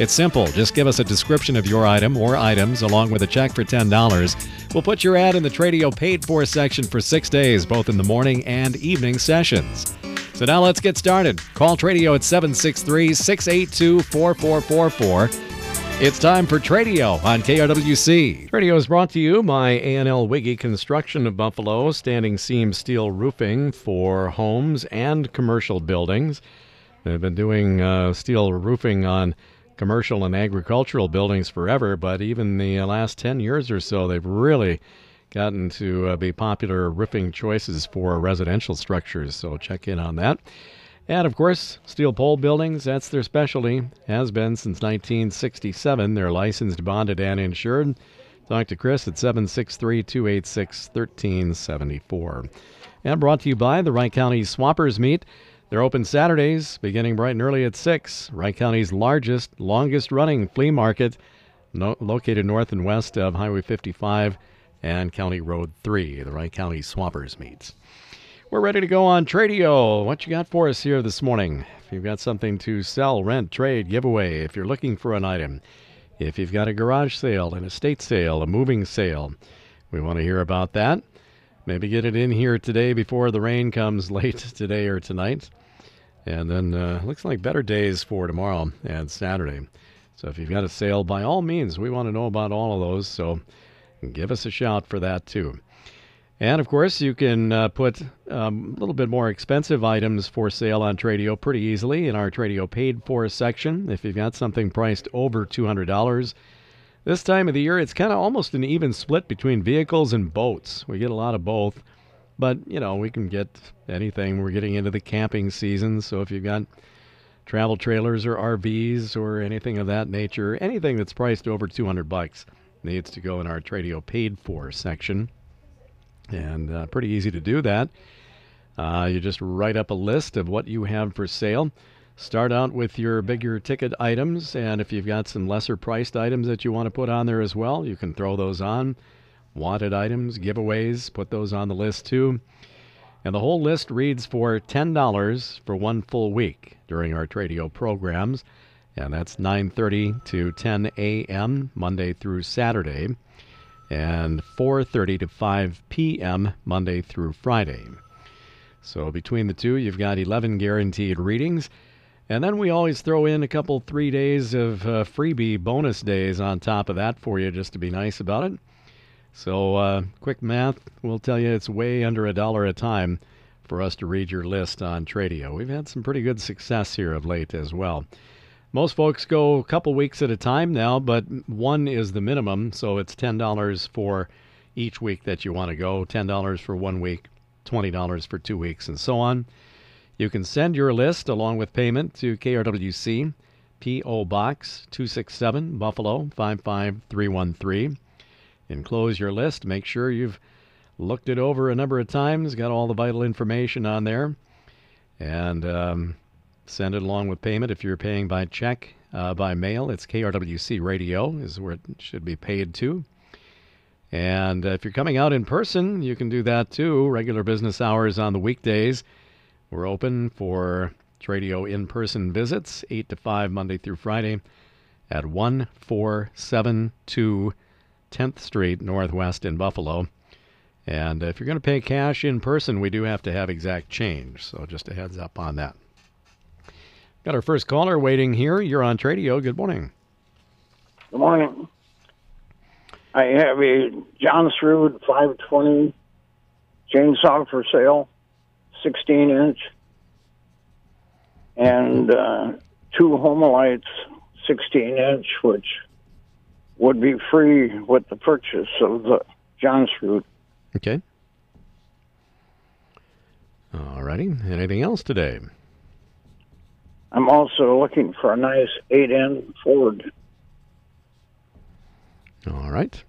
It's simple. Just give us a description of your item or items along with a check for $10. We'll put your ad in the Tradio paid for section for six days, both in the morning and evening sessions. So now let's get started. Call Tradio at 763 682 4444. It's time for Tradio on KRWC. Tradio is brought to you by A&L Wiggy Construction of Buffalo, standing seam steel roofing for homes and commercial buildings. They've been doing uh, steel roofing on commercial and agricultural buildings forever, but even the last 10 years or so, they've really gotten to uh, be popular roofing choices for residential structures. So check in on that. And of course, steel pole buildings, that's their specialty, has been since 1967. They're licensed, bonded, and insured. Talk to Chris at 763 286 1374. And brought to you by the Wright County Swappers Meet. They're open Saturdays, beginning bright and early at 6. Wright County's largest, longest running flea market, no, located north and west of Highway 55 and County Road 3. The Wright County Swappers Meets. We're ready to go on Tradio. What you got for us here this morning? If you've got something to sell, rent, trade, giveaway, if you're looking for an item, if you've got a garage sale, an estate sale, a moving sale, we want to hear about that. Maybe get it in here today before the rain comes late today or tonight. And then uh, looks like better days for tomorrow and Saturday. So if you've got a sale, by all means, we want to know about all of those. So give us a shout for that too. And of course, you can uh, put um, a little bit more expensive items for sale on Tradio pretty easily in our Tradio paid for section. If you've got something priced over $200, this time of the year, it's kind of almost an even split between vehicles and boats. We get a lot of both, but you know, we can get anything. We're getting into the camping season, so if you've got travel trailers or RVs or anything of that nature, anything that's priced over 200 bucks needs to go in our Tradio paid for section and uh, pretty easy to do that. Uh, you just write up a list of what you have for sale. Start out with your bigger ticket items, and if you've got some lesser priced items that you want to put on there as well, you can throw those on. Wanted items, giveaways, put those on the list too. And the whole list reads for $10 for one full week during our Tradio programs, and that's 9:30 to 10 a.m. Monday through Saturday and 4:30 to 5 p.m. Monday through Friday. So between the two, you've got 11 guaranteed readings. And then we always throw in a couple three days of uh, freebie bonus days on top of that for you just to be nice about it. So, uh, quick math will tell you it's way under a dollar a time for us to read your list on Tradio. We've had some pretty good success here of late as well. Most folks go a couple weeks at a time now, but one is the minimum, so it's $10 for each week that you want to go, $10 for one week, $20 for two weeks, and so on. You can send your list along with payment to KRWC, P.O. Box 267, Buffalo 55313. Enclose your list. Make sure you've looked it over a number of times, got all the vital information on there. And um, Send it along with payment if you're paying by check, uh, by mail. It's KRWC Radio is where it should be paid to. And uh, if you're coming out in person, you can do that too. Regular business hours on the weekdays. We're open for radio in person visits, 8 to 5 Monday through Friday at 1472 10th Street Northwest in Buffalo. And if you're going to pay cash in person, we do have to have exact change. So just a heads up on that. Got our first caller waiting here. You're on Tradio. Good morning. Good morning. I have a John Rood 520 chainsaw for sale, 16 inch, and uh, two Homelites 16 inch, which would be free with the purchase of the Johns fruit. Okay. All righty. Anything else today? I'm also looking for a nice 8N Ford. All right.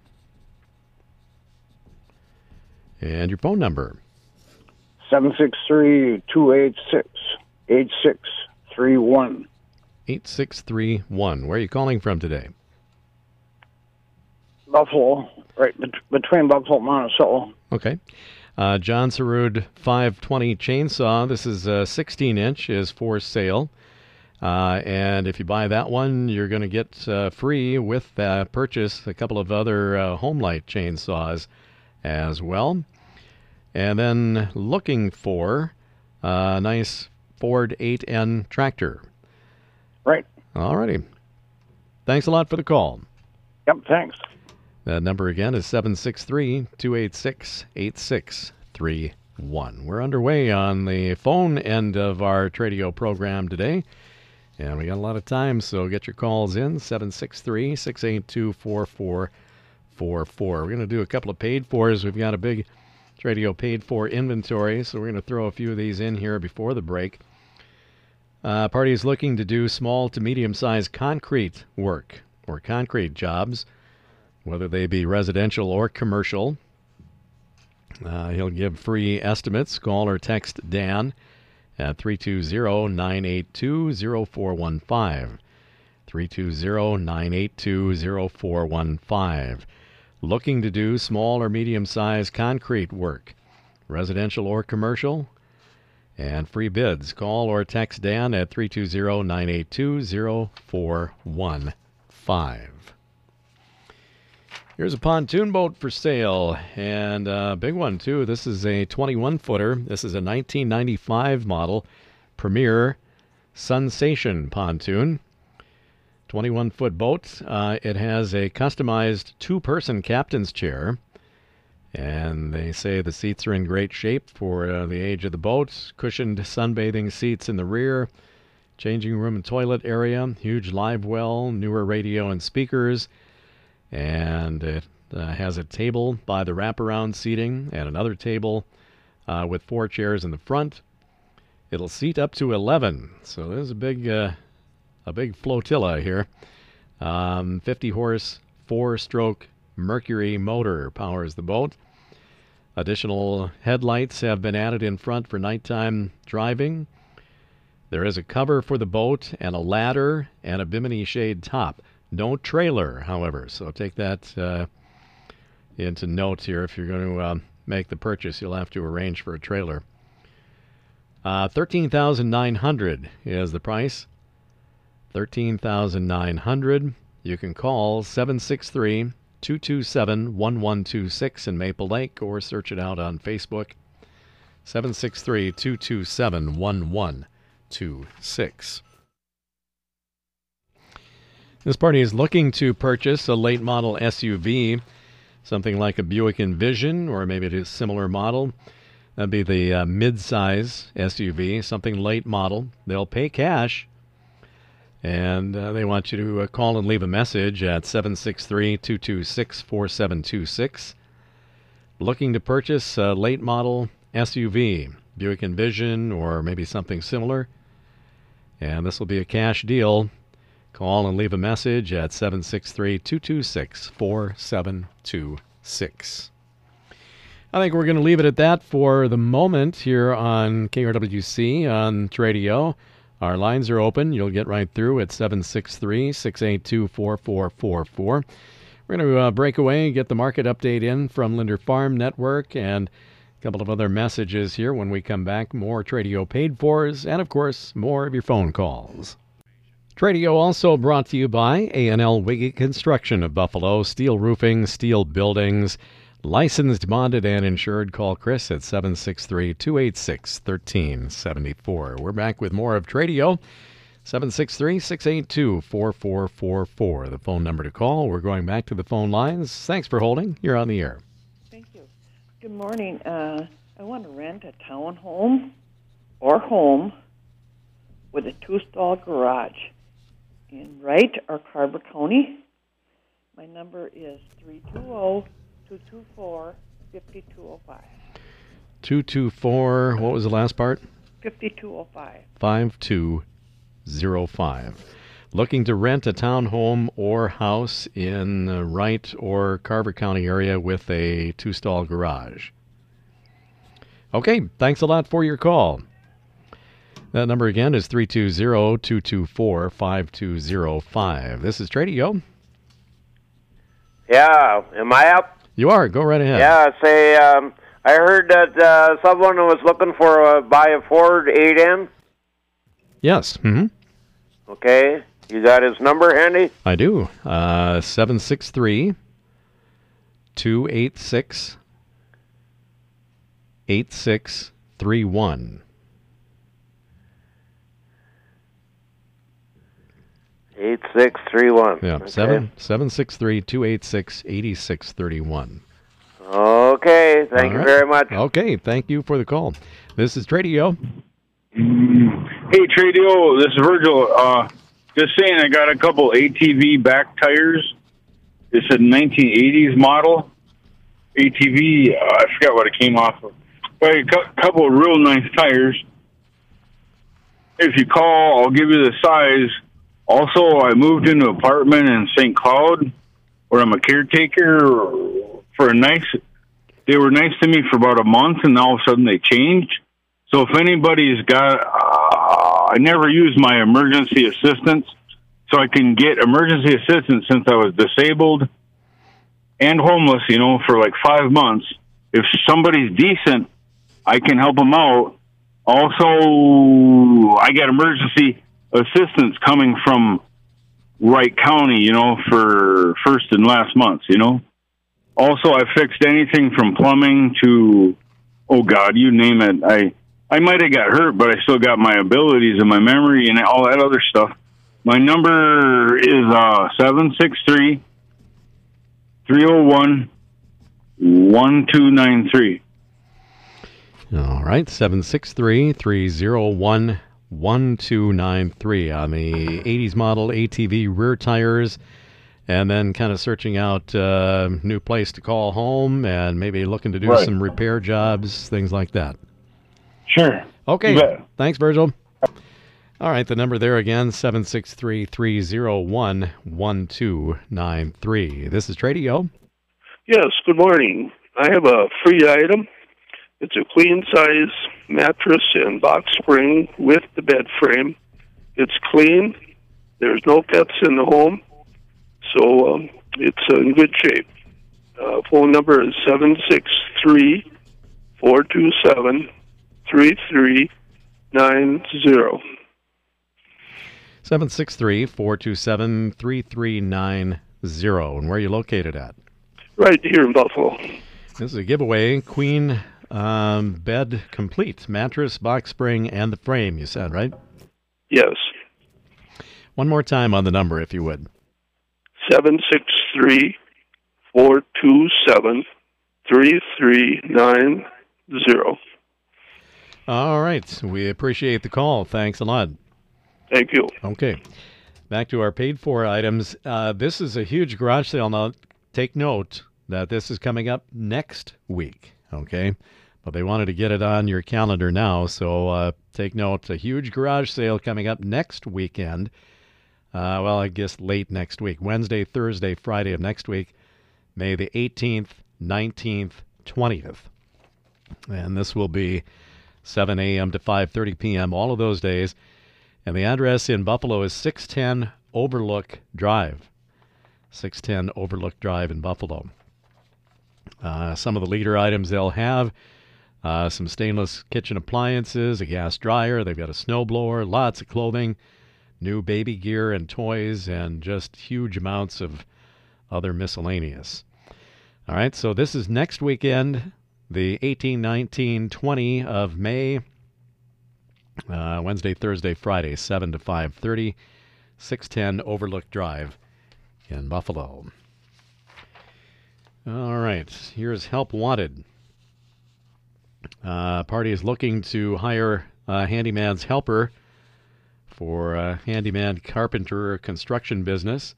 And your phone number? 763 286 8631. 8631. Where are you calling from today? Buffalo, right bet- between Buffalo and Monticello. Okay. Uh, Jonsered 520 chainsaw. This is a 16 inch, is for sale. Uh, and if you buy that one, you're going to get uh, free with that purchase a couple of other uh, Homelite chainsaws as well. And then looking for a nice Ford 8N tractor. Right. All righty. Thanks a lot for the call. Yep, thanks. That number again is 763 286 8631. We're underway on the phone end of our Tradio program today. And we got a lot of time, so get your calls in 763 682 4444. We're going to do a couple of paid fors. We've got a big Tradio paid for inventory, so we're going to throw a few of these in here before the break. Uh, parties looking to do small to medium sized concrete work or concrete jobs whether they be residential or commercial. Uh, he'll give free estimates. Call or text Dan at 320 982 0415. 320 982 0415. Looking to do small or medium sized concrete work, residential or commercial, and free bids. Call or text Dan at 320 982 0415. Here's a pontoon boat for sale, and a big one too. This is a 21 footer. This is a 1995 model Premier Sensation pontoon. 21 foot boat. Uh, it has a customized two person captain's chair, and they say the seats are in great shape for uh, the age of the boat. Cushioned sunbathing seats in the rear, changing room and toilet area, huge live well, newer radio and speakers and it uh, has a table by the wraparound seating and another table uh, with four chairs in the front. It'll seat up to 11, so there's a big uh, a big flotilla here. Um, 50 horse, four stroke Mercury motor powers the boat. Additional headlights have been added in front for nighttime driving. There is a cover for the boat and a ladder and a bimini shade top. No trailer, however, so take that uh, into note here. If you're going to um, make the purchase, you'll have to arrange for a trailer. Uh, Thirteen thousand nine hundred is the price. Thirteen thousand nine hundred. You can call 763 227 1126 in Maple Lake or search it out on Facebook. 763 227 1126. This party is looking to purchase a late model SUV, something like a Buick Envision or maybe a similar model. That'd be the uh, mid-size SUV, something late model. They'll pay cash, and uh, they want you to uh, call and leave a message at 763-226-4726. Looking to purchase a late model SUV, Buick Envision or maybe something similar. And this will be a cash deal. Call and leave a message at 763 226 4726. I think we're going to leave it at that for the moment here on KRWC on Tradio. Our lines are open. You'll get right through at 763 682 4444. We're going to uh, break away and get the market update in from Linder Farm Network and a couple of other messages here when we come back. More Tradio paid fors, and of course, more of your phone calls. Tradio also brought to you by A&L Wiggy Construction of Buffalo. Steel roofing, steel buildings. Licensed, bonded, and insured. Call Chris at 763 286 1374. We're back with more of Tradio. 763 682 4444. The phone number to call. We're going back to the phone lines. Thanks for holding. You're on the air. Thank you. Good morning. Uh, I want to rent a townhome or home with a two stall garage in Wright or Carver County. My number is 320 224 5205. 224, what was the last part? 5205. 5205. Looking to rent a townhome or house in the Wright or Carver County area with a two stall garage. Okay, thanks a lot for your call. That number again is 320 224 5205. This is Tradio. Yeah, am I up? You are. Go right ahead. Yeah, say, um, I heard that uh, someone was looking for a, buy a Ford 8N. Yes. hmm Okay, you got his number handy? I do. Uh, 763 286 8631. Eight six three one. Yeah, okay. seven seven six three two eight six eighty six thirty one. Okay, thank All you right. very much. Okay, thank you for the call. This is Tradio. Hey, Tradio, this is Virgil. Uh, just saying, I got a couple ATV back tires. It's a 1980s model ATV. Uh, I forgot what it came off of. But a cou- couple of real nice tires. If you call, I'll give you the size. Also, I moved into an apartment in St. Cloud where I'm a caretaker for a nice. They were nice to me for about a month, and all of a sudden they changed. So if anybody's got, uh, I never use my emergency assistance, so I can get emergency assistance since I was disabled and homeless, you know, for like five months. If somebody's decent, I can help them out. Also, I got emergency assistance coming from Wright County, you know, for first and last months, you know. Also, I fixed anything from plumbing to, oh God, you name it. I I might have got hurt, but I still got my abilities and my memory and all that other stuff. My number is uh seven six three three zero one one two nine three. All right, 763 301 1293 on the 80s model ATV rear tires. And then kind of searching out uh, new place to call home and maybe looking to do Right. some repair jobs, things like that. Sure. Okay. Thanks, Virgil. All right, the number there again, 763 301 1293. This is Tradio. Yes, good morning. I have a free item. It's a queen size mattress and box spring with the bed frame. It's clean. There's no pets in the home, so um, it's in good shape. Uh, phone number is seven six three four two seven three three nine zero. 763 427 3390. And where are you located at? Right here in Buffalo. This is a giveaway. Queen um, bed complete. Mattress, box spring, and the frame, you said, right? Yes, One more time on the number, if you would. seven six three four two seven three three nine zero. All right. We appreciate the call. Thanks a lot. Thank you. Okay. Back to our paid for items. Uh, this is a huge garage sale. Now, take note that this is coming up next week. Okay. But they wanted to get it on your calendar now. So uh, take note. A huge garage sale coming up next weekend. Uh, well, I guess late next week. Wednesday, Thursday, Friday of next week. May the 18th, 19th, 20th. And this will be 7 a.m. to 5:30 p.m. all of those days. And the address in Buffalo is 610 Overlook Drive. 610 Overlook Drive in Buffalo. Uh, some of the leader items they'll have uh, some stainless kitchen appliances, a gas dryer, they've got a snowblower, lots of clothing, new baby gear and toys, and just huge amounts of other miscellaneous. All right, so this is next weekend, the 18, 19, 20 of May. Uh, Wednesday, Thursday, Friday, 7 to 5.30, 610 Overlook Drive in Buffalo. All right, here's Help Wanted. Uh, party is looking to hire a handyman's helper for a handyman carpenter construction business.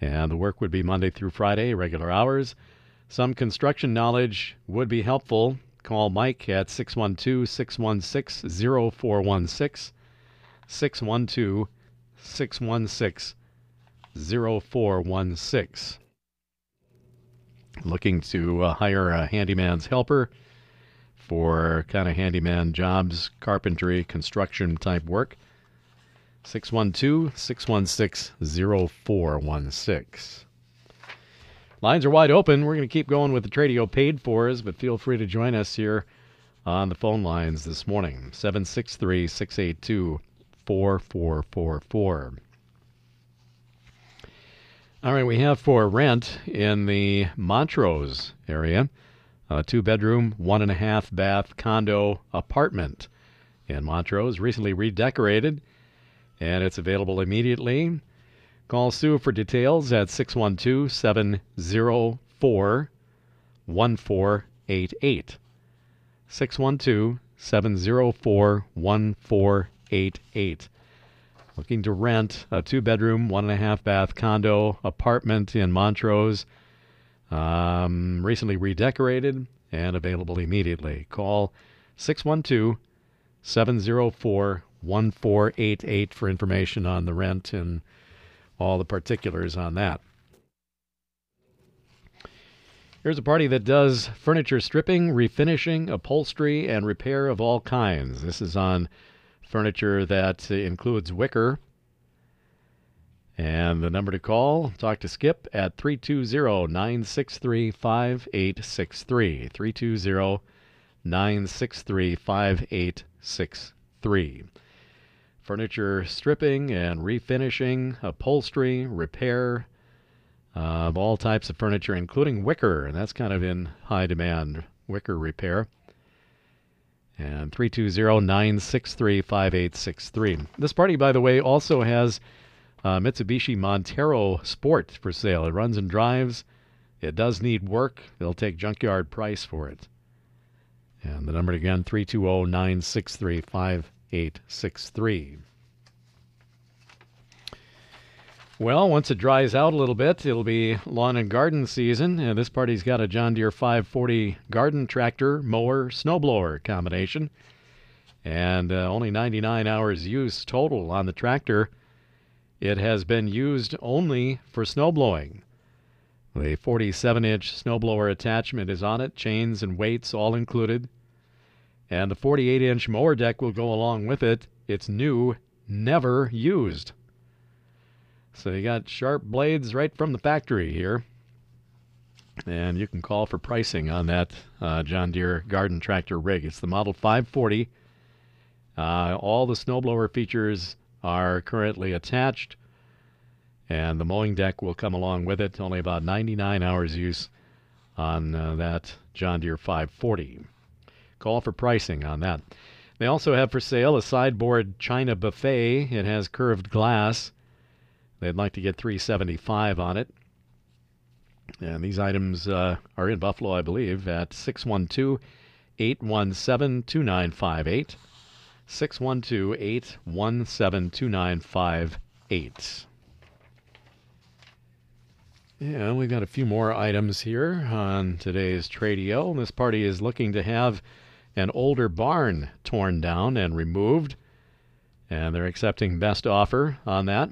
And the work would be Monday through Friday, regular hours. Some construction knowledge would be helpful. Call Mike at 612 616 0416. 612 616 0416. Looking to uh, hire a handyman's helper for kind of handyman jobs, carpentry, construction type work. 612 616 0416. Lines are wide open. We're going to keep going with the trade Tradio paid fors, but feel free to join us here on the phone lines this morning 763 682 4444. All right, we have for rent in the Montrose area a two bedroom, one and a half bath condo apartment in Montrose, recently redecorated, and it's available immediately. Call Sue for details at 612 704 1488. 612 704 1488. Looking to rent a two bedroom, one and a half bath condo apartment in Montrose. Um, recently redecorated and available immediately. Call 612 704 1488 for information on the rent and all the particulars on that. Here's a party that does furniture stripping, refinishing, upholstery, and repair of all kinds. This is on furniture that includes wicker. And the number to call, talk to Skip at 320 963 5863. 320 963 5863. Furniture stripping and refinishing, upholstery, repair uh, of all types of furniture, including wicker, and that's kind of in high demand, wicker repair. And 320 963 5863. This party, by the way, also has uh, Mitsubishi Montero Sport for sale. It runs and drives. It does need work. They'll take junkyard price for it. And the number again, 320 963 5863. Well, once it dries out a little bit, it'll be lawn and garden season. And this party's got a John Deere 540 garden tractor, mower, snowblower combination. And uh, only 99 hours use total on the tractor. It has been used only for snowblowing. The 47 inch snowblower attachment is on it, chains and weights all included. And the 48 inch mower deck will go along with it. It's new, never used. So you got sharp blades right from the factory here. And you can call for pricing on that uh, John Deere garden tractor rig. It's the Model 540. Uh, all the snowblower features are currently attached, and the mowing deck will come along with it. Only about 99 hours use on uh, that John Deere 540. Call for pricing on that. They also have for sale a sideboard china buffet. It has curved glass. They'd like to get 375 on it. And these items uh, are in Buffalo, I believe, at 612 817 2958. 612 817 2958. Yeah, we've got a few more items here on today's Tradio. This party is looking to have an older barn torn down and removed, and they're accepting best offer on that.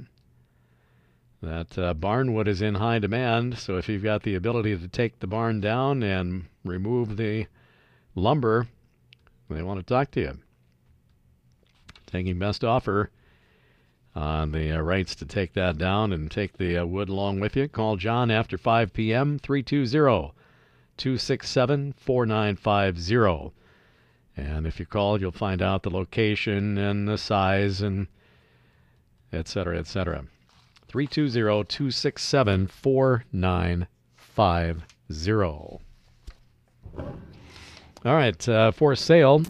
That uh, barnwood is in high demand, so if you've got the ability to take the barn down and remove the lumber, they want to talk to you. Taking best offer on the uh, rights to take that down and take the uh, wood along with you. Call John after 5 p.m. 320 267 4950. And if you call, you'll find out the location and the size and et cetera, et cetera. 320 267 4950. All right, uh, for sale,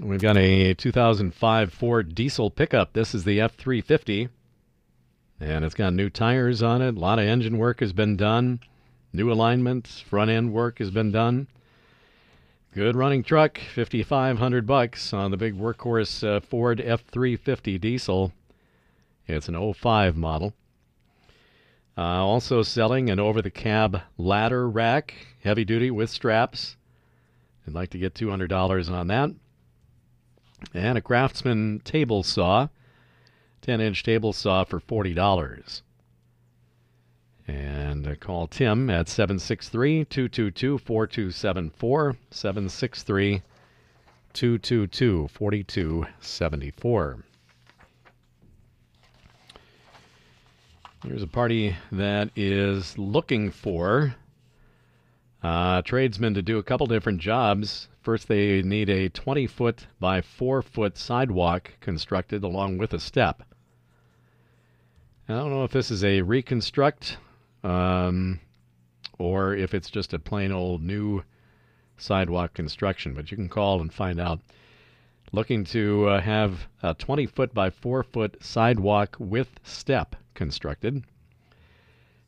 we've got a 2005 Ford diesel pickup. This is the F 350, and it's got new tires on it. A lot of engine work has been done, new alignments, front end work has been done. Good running truck, 5500 bucks on the big workhorse uh, Ford F350 diesel. It's an 05 model. Uh, also selling an over the cab ladder rack, heavy duty with straps. I'd like to get $200 on that. And a Craftsman table saw, 10 inch table saw for $40. And uh, call Tim at 763 222 4274. 763 222 4274. Here's a party that is looking for uh, tradesmen to do a couple different jobs. First, they need a 20 foot by 4 foot sidewalk constructed along with a step. I don't know if this is a reconstruct um, or if it's just a plain old new sidewalk construction, but you can call and find out. Looking to uh, have a 20 foot by 4 foot sidewalk with step constructed.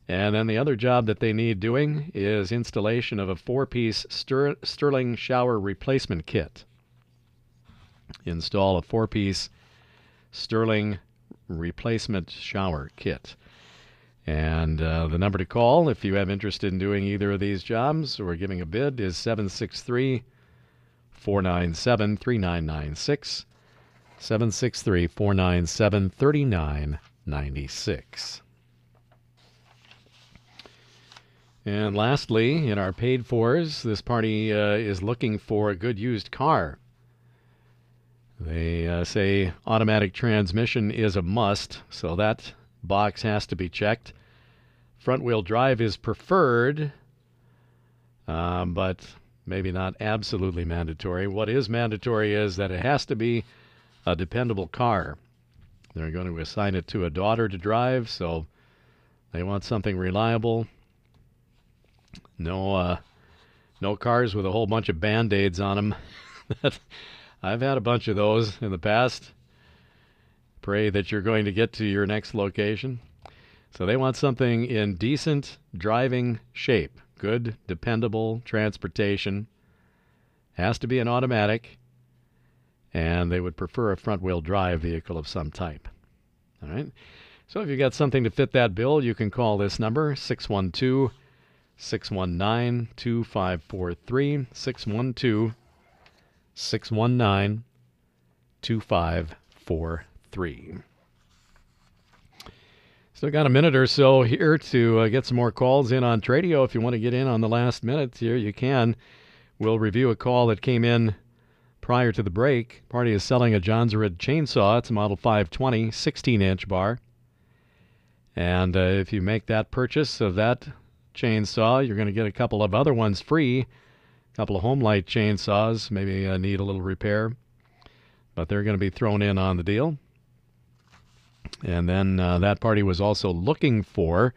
And then the other job that they need doing is installation of a four piece Stir- Sterling shower replacement kit. Install a four piece Sterling replacement shower kit. And uh, the number to call if you have interest in doing either of these jobs or giving a bid is 763 497 3996. 763 497 3996. And lastly, in our paid fors, this party uh, is looking for a good used car. They uh, say automatic transmission is a must, so that box has to be checked. Front wheel drive is preferred, um, but maybe not absolutely mandatory. What is mandatory is that it has to be a dependable car. They're going to assign it to a daughter to drive, so they want something reliable. No, uh, no cars with a whole bunch of band aids on them. I've had a bunch of those in the past. Pray that you're going to get to your next location. So they want something in decent driving shape, good, dependable transportation. Has to be an automatic, and they would prefer a front wheel drive vehicle of some type. All right. So if you got something to fit that bill, you can call this number 612 619 2543. 612 619 2543. Still got a minute or so here to uh, get some more calls in on Tradio. If you want to get in on the last minute here, you can. We'll review a call that came in prior to the break. Party is selling a Jonsered chainsaw. It's a Model 520 16 inch bar. And uh, if you make that purchase of that chainsaw. You're going to get a couple of other ones free. A couple of Homelite chainsaws, maybe uh, need a little repair, but they're going to be thrown in on the deal. And then uh, that party was also looking for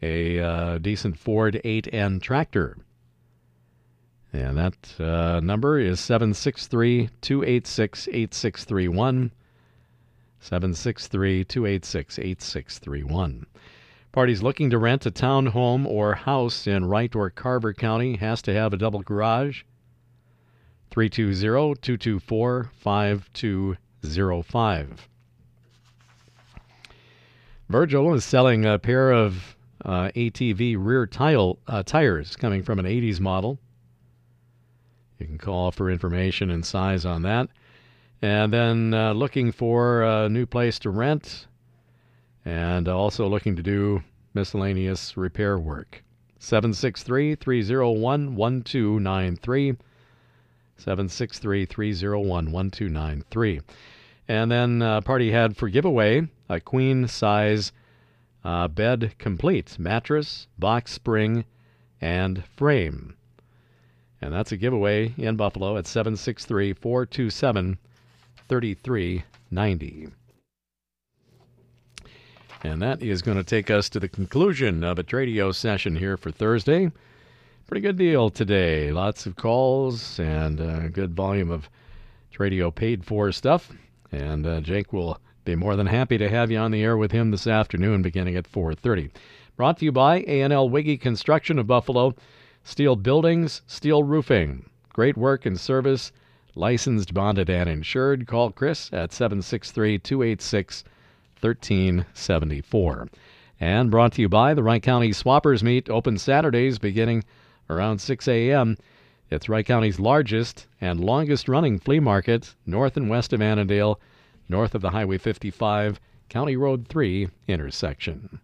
a uh, decent Ford 8N tractor. And that uh, number is 763 286 8631. 763 286 8631. Parties looking to rent a town home or house in Wright or Carver County has to have a double garage. 320 224 5205. Virgil is selling a pair of uh, ATV rear tile, uh, tires coming from an 80s model. You can call for information and size on that. And then uh, looking for a new place to rent and also looking to do miscellaneous repair work. 763 301 1293. 763 301 1293. And then uh, party had for giveaway a queen size uh, bed complete mattress, box spring, and frame. And that's a giveaway in Buffalo at 763 427 3390. And that is going to take us to the conclusion of a Tradio session here for Thursday. Pretty good deal today. Lots of calls and a good volume of Tradio paid for stuff. And uh, Jake will be more than happy to have you on the air with him this afternoon beginning at 4.30. Brought to you by A&L Wiggy Construction of Buffalo. Steel buildings, steel roofing. Great work and service. Licensed, bonded, and insured. Call Chris at 763 286 1374. And brought to you by the Wright County Swappers Meet, open Saturdays beginning around 6 a.m. It's Wright County's largest and longest running flea market, north and west of Annandale, north of the Highway 55, County Road 3 intersection.